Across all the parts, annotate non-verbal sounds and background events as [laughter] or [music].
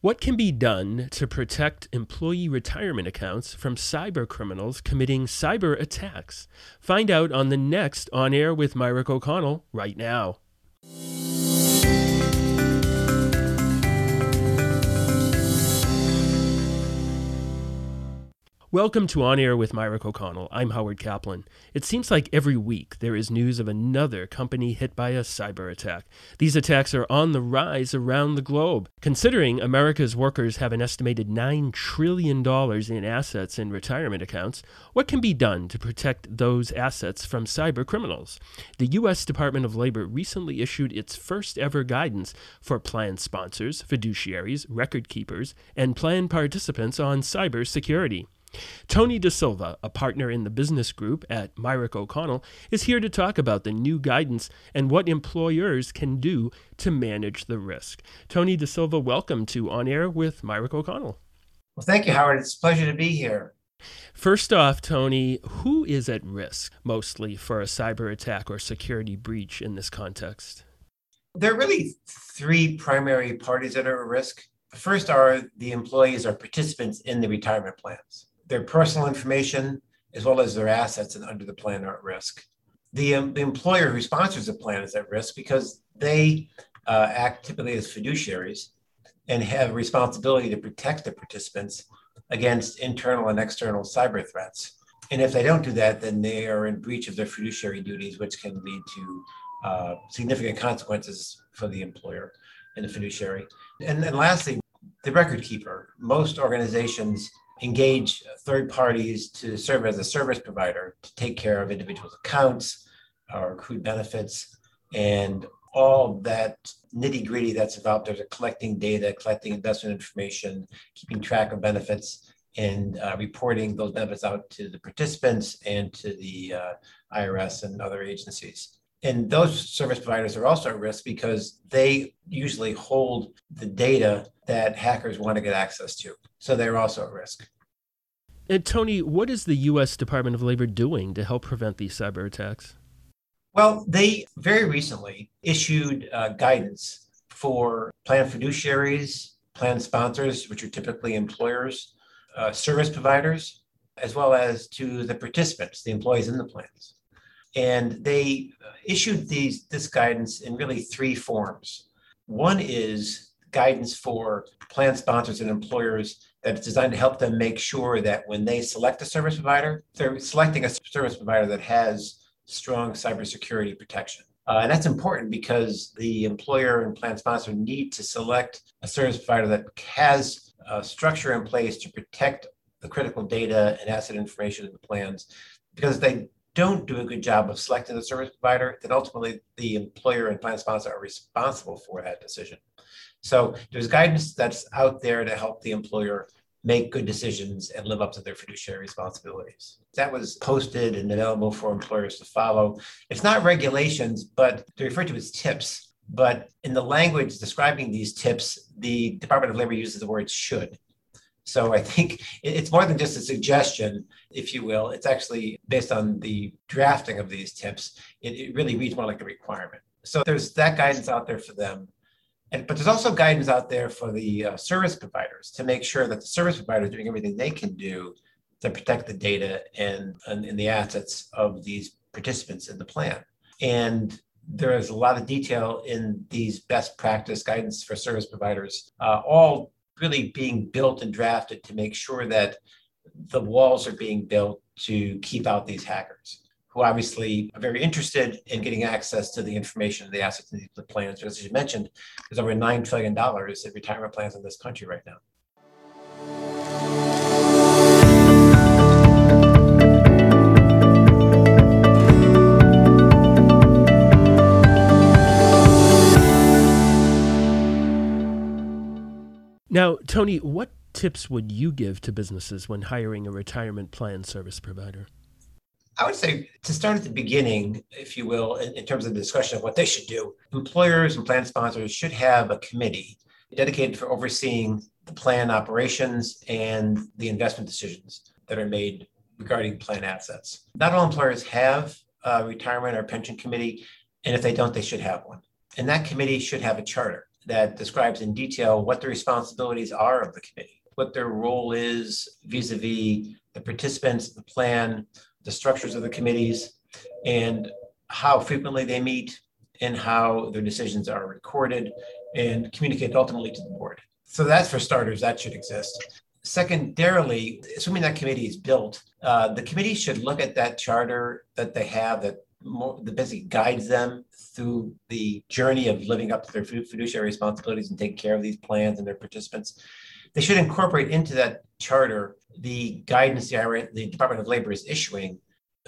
What can be done to protect employee retirement accounts from cyber criminals committing cyber attacks? Find out on the next On Air with Mirick O'Connell right now. Welcome to On Air with Mirick O'Connell. I'm Howard Kaplan. It seems like every week there is news of another company hit by a cyber attack. These attacks are on the rise around the globe. Considering America's workers have an estimated $9 trillion in assets in retirement accounts, what can be done to protect those assets from cyber criminals? The U.S. Department of Labor recently issued its first ever guidance for plan sponsors, fiduciaries, record keepers, and plan participants on cyber security. Tony Da Silva, a partner in the business group at Mirick O'Connell, is here to talk about the new guidance and what employers can do to manage the risk. Tony Da Silva, welcome to On Air with Mirick O'Connell. Well, thank you, Howard. It's a pleasure to be here. First off, Tony, who is at risk mostly for a cyber attack or security breach in this context? There are really three primary parties that are at risk. The first are the employees or participants in the retirement plans their personal information as well as their assets and under the plan are at risk. The, um, the employer who sponsors the plan is at risk because they uh, act typically as fiduciaries and have responsibility to protect the participants against internal and external cyber threats. And if they don't do that, then they are in breach of their fiduciary duties, which can lead to uh, significant consequences for the employer and the fiduciary. And then lastly, the record keeper. Most organizations engage third parties to serve as a service provider to take care of individuals' accounts or accrued benefits and all that nitty gritty that's involved. There's collecting data, collecting investment information, keeping track of benefits, and uh, reporting those benefits out to the participants and to the uh, IRS and other agencies. And those service providers are also at risk because they usually hold the data that hackers want to get access to. So they're also at risk. And Tony, what is the U.S. Department of Labor doing to help prevent these cyber attacks? Well, they very recently issued uh, guidance for plan fiduciaries, plan sponsors, which are typically employers, uh, service providers, as well as to the participants, the employees in the plans. And they uh, issued these this guidance in really three forms. One is guidance for plan sponsors and employers that's designed to help them make sure that when they select a service provider, they're selecting a service provider that has strong cybersecurity protection. Uh, and that's important because the employer and plan sponsor need to select a service provider that has a structure in place to protect the critical data and asset information in the plans. Because if they don't do a good job of selecting the service provider, then ultimately the employer and plan sponsor are responsible for that decision. So there's guidance that's out there to help the employer make good decisions and live up to their fiduciary responsibilities. That was posted and available for employers to follow. It's not regulations, but they're referred to as tips. But in the language describing these tips, the Department of Labor uses the word should. So I think it's more than just a suggestion, if you will. It's actually based on the drafting of these tips. It, it really reads more like a requirement. So there's that guidance out there for them. And, but there's also guidance out there for the uh, service providers to make sure that the service providers is doing everything they can do to protect the data and, and, and the assets of these participants in the plan. And there is a lot of detail in these best practice guidance for service providers, uh, all really being built and drafted to make sure that the walls are being built to keep out these hackers who obviously are very interested in getting access to the information and the assets of the plans. As you mentioned, there's over $9 trillion in retirement plans in this country right now. Now, Tony, what tips would you give to businesses when hiring a retirement plan service provider? I would say to start at the beginning, if you will, in, in, terms of the discussion of what they should do, employers and plan sponsors should have a committee dedicated for overseeing the plan operations and the investment decisions that are made regarding plan assets. Not all employers have a retirement or pension committee, and if they don't, they should have one. And that committee should have a charter that describes in detail what the responsibilities are of the committee, what their role is vis a vis the participants, the plan, the structures of the committees, and how frequently they meet and how their decisions are recorded and communicated ultimately to the board. So that's for starters, that should exist. Secondarily, assuming that committee is built, uh, the committee should look at that charter that they have that more, that basically guides them through the journey of living up to their fiduciary responsibilities and taking care of these plans and their participants. They should incorporate into that charter the guidance the, the Department of Labor is issuing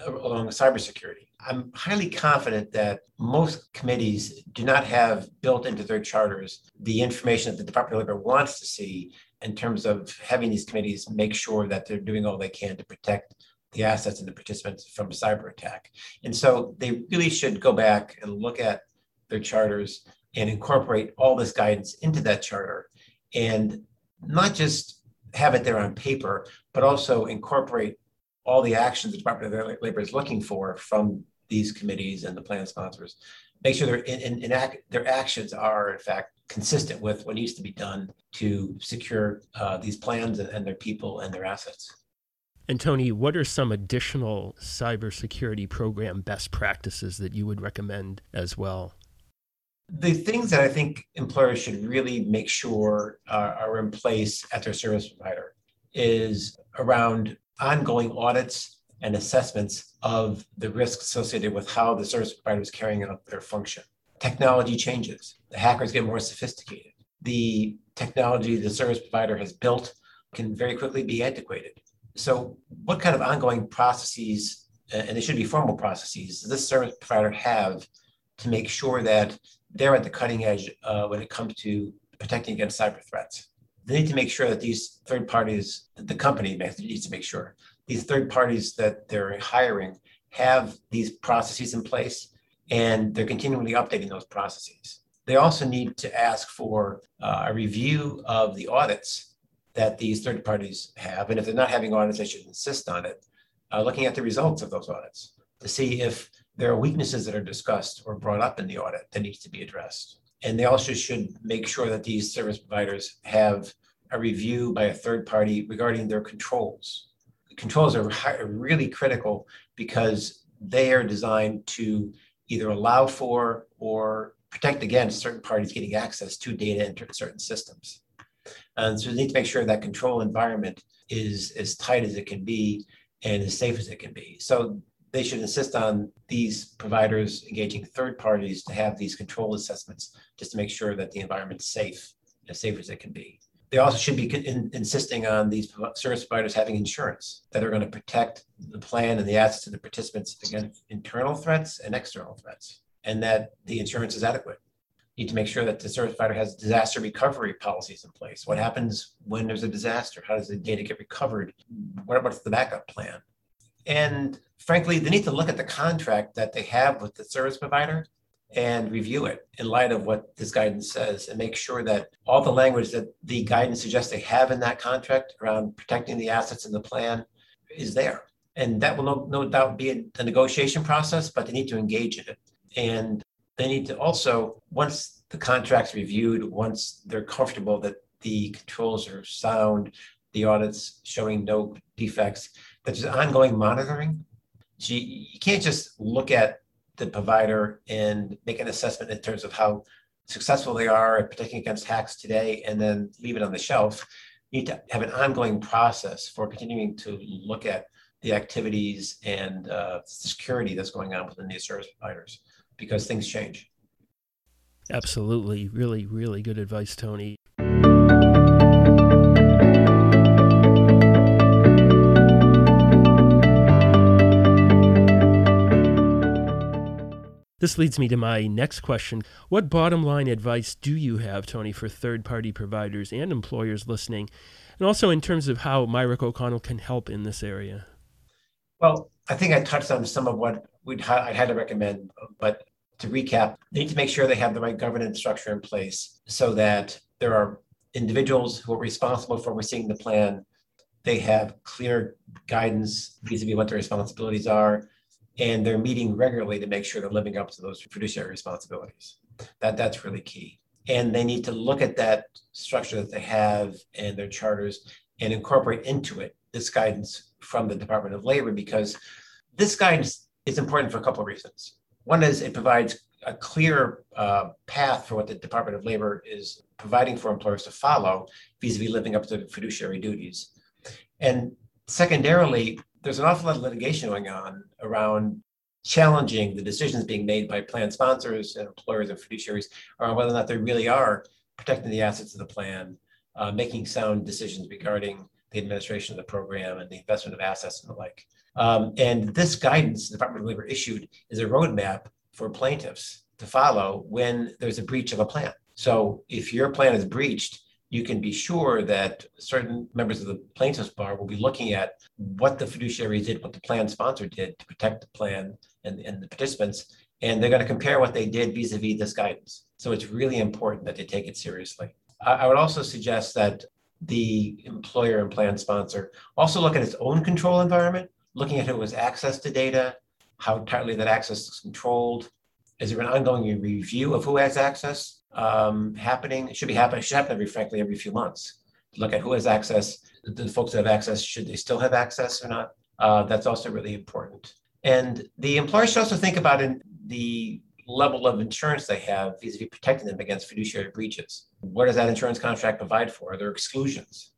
uh, along with cybersecurity. I'm highly confident that most committees do not have built into their charters the information that the Department of Labor wants to see in terms of having these committees make sure that they're doing all they can to protect the assets and the participants from a cyber attack. And so they really should go back and look at their charters and incorporate all this guidance into that charter and not just have it there on paper, but also incorporate all the actions the Department of Labor is looking for from these committees and the plan sponsors. Make sure their in, in, in act, their actions are in fact consistent with what needs to be done to secure uh, these plans and, and their people and their assets. And Tony, what are some additional cybersecurity program best practices that you would recommend as well? The things that I think employers should really make sure uh, are in place at their service provider is around ongoing audits and assessments of the risks associated with how the service provider is carrying out their function. Technology changes, the hackers get more sophisticated. The technology the service provider has built can very quickly be antiquated. So, what kind of ongoing processes, and they should be formal processes, does this service provider have to make sure that they're at the cutting edge uh, when it comes to protecting against cyber threats? They need to make sure that these third parties, the company needs to make sure these third parties that they're hiring have these processes in place and they're continually updating those processes. They also need to ask for uh, a review of the audits that these third parties have. And if they're not having audits, they should insist on it, uh, looking at the results of those audits to see if there are weaknesses that are discussed or brought up in the audit that needs to be addressed. And they also should make sure that these service providers have a review by a third party regarding their controls. Controls are really critical because they are designed to either allow for or protect against certain parties getting access to data into certain systems. And so we need to make sure that control environment is as tight as it can be and as safe as it can be. So they should insist on these providers engaging third parties to have these control assessments just to make sure that the environment is safe, as safe as it can be. They also should be in, insisting on these service providers having insurance that are going to protect the plan and the assets of the participants against internal threats and external threats, and that the insurance is adequate. Need to make sure that the service provider has disaster recovery policies in place. What happens when there's a disaster? How does the data get recovered? What about the backup plan? And frankly, they need to look at the contract that they have with the service provider and review it in light of what this guidance says and make sure that all the language that the guidance suggests they have in that contract around protecting the assets in the plan is there. And that will no, no doubt be a, a negotiation process, but they need to engage in it. And they need to also, once the contract's reviewed, once they're comfortable that the controls are sound, the audits showing no defects, that there's ongoing monitoring. So you, you can't just look at the provider and make an assessment in terms of how successful they are at protecting against hacks today and then leave it on the shelf. You need to have an ongoing process for continuing to look at the activities and uh, security that's going on within these service providers because things change. Absolutely. Really, really good advice, Tony. This leads me to my next question. What bottom line advice do you have, Tony, for third party providers and employers listening? And also in terms of how Mirick O'Connell can help in this area? Well, I think I touched on some of what we'd ha- I had to recommend, but to recap, they need to make sure they have the right governance structure in place so that there are individuals who are responsible for overseeing the plan. They have clear guidance vis-a-vis what their responsibilities are and they're meeting regularly to make sure they're living up to those fiduciary responsibilities. That that's really key. And they need to look at that structure that they have and their charters and incorporate into it this guidance from the Department of Labor because this guidance is important for a couple of reasons. One is it provides a clear uh, path for what the Department of Labor is providing for employers to follow vis-a-vis living up to fiduciary duties. And secondarily, there's an awful lot of litigation going on around challenging the decisions being made by plan sponsors and employers and fiduciaries around whether or not they really are protecting the assets of the plan, uh, making sound decisions regarding the administration of the program and the investment of assets and the like. Um, and this guidance the Department of Labor issued is a roadmap for plaintiffs to follow when there's a breach of a plan. So if your plan is breached, you can be sure that certain members of the plaintiffs bar will be looking at what the fiduciary did, what the plan sponsor did to protect the plan and, and the participants, and they're going to compare what they did vis-a-vis this guidance. So it's really important that they take it seriously. I, I would also suggest that the employer and plan sponsor also look at its own control environment, looking at who has access to data, how tightly that access is controlled. Is there an ongoing review of who has access? um, happening. It should be happening. Should happen every, frankly, every few months. Look at who has access. The folks that have access, should they still have access or not? Uh, that's also really important. And the employer should also think about in the level of insurance they have vis-a-vis protecting them against fiduciary breaches. What does that insurance contract provide for? Are there exclusions?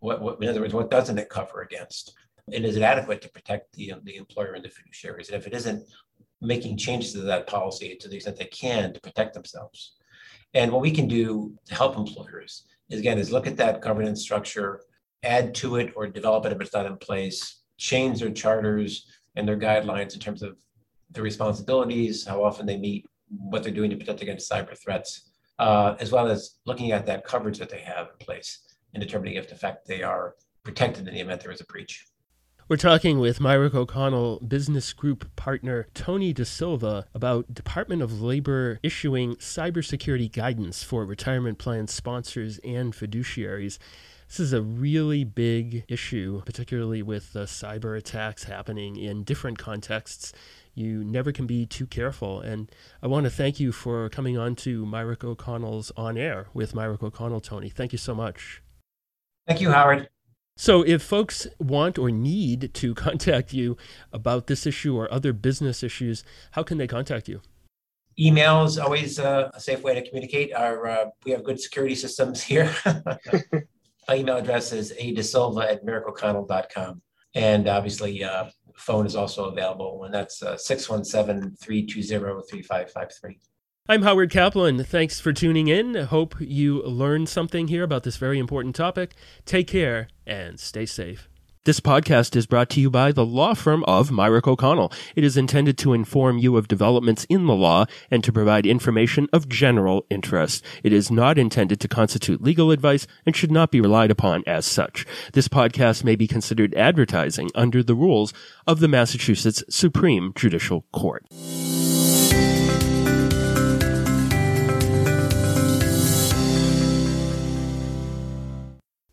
What, what, in other words, what doesn't it cover against? And is it adequate to protect the, the employer and the fiduciaries? And if it isn't, making changes to that policy to the extent they can to protect themselves. And what we can do to help employers is again is look at that governance structure, add to it or develop it if it's not in place, change their charters and their guidelines in terms of the responsibilities, how often they meet, what they're doing to protect against cyber threats, uh, as well as looking at that coverage that they have in place and determining if in fact they are protected in the event there is a breach. We're talking with Mirick O'Connell business group partner Tony De Silva about Department of Labor issuing cybersecurity guidance for retirement plan sponsors and fiduciaries. This is a really big issue, particularly with the cyber attacks happening in different contexts. You never can be too careful. And I want to thank you for coming on to Mirick O'Connell's On Air with Mirick O'Connell, Tony. Thank you so much. Thank you, Howard. So, if folks want or need to [laughs] contact you about this issue or other business issues, how can they contact you? Email is always uh, a safe way to communicate. Our uh, we have good security systems here. [laughs] My email address is adesilva at mirickoconnell.com. And obviously, uh, phone is also available, and that's uh, 617 320 3553. I'm Howard Kaplan. Thanks for tuning in. Hope you learned something here about this very important topic. Take care and stay safe. This podcast is brought to you by the law firm of Mirick O'Connell. It is intended to inform you of developments in the law and to provide information of general interest. It is not intended to constitute legal advice and should not be relied upon as such. This podcast may be considered advertising under the rules of the Massachusetts Supreme Judicial Court.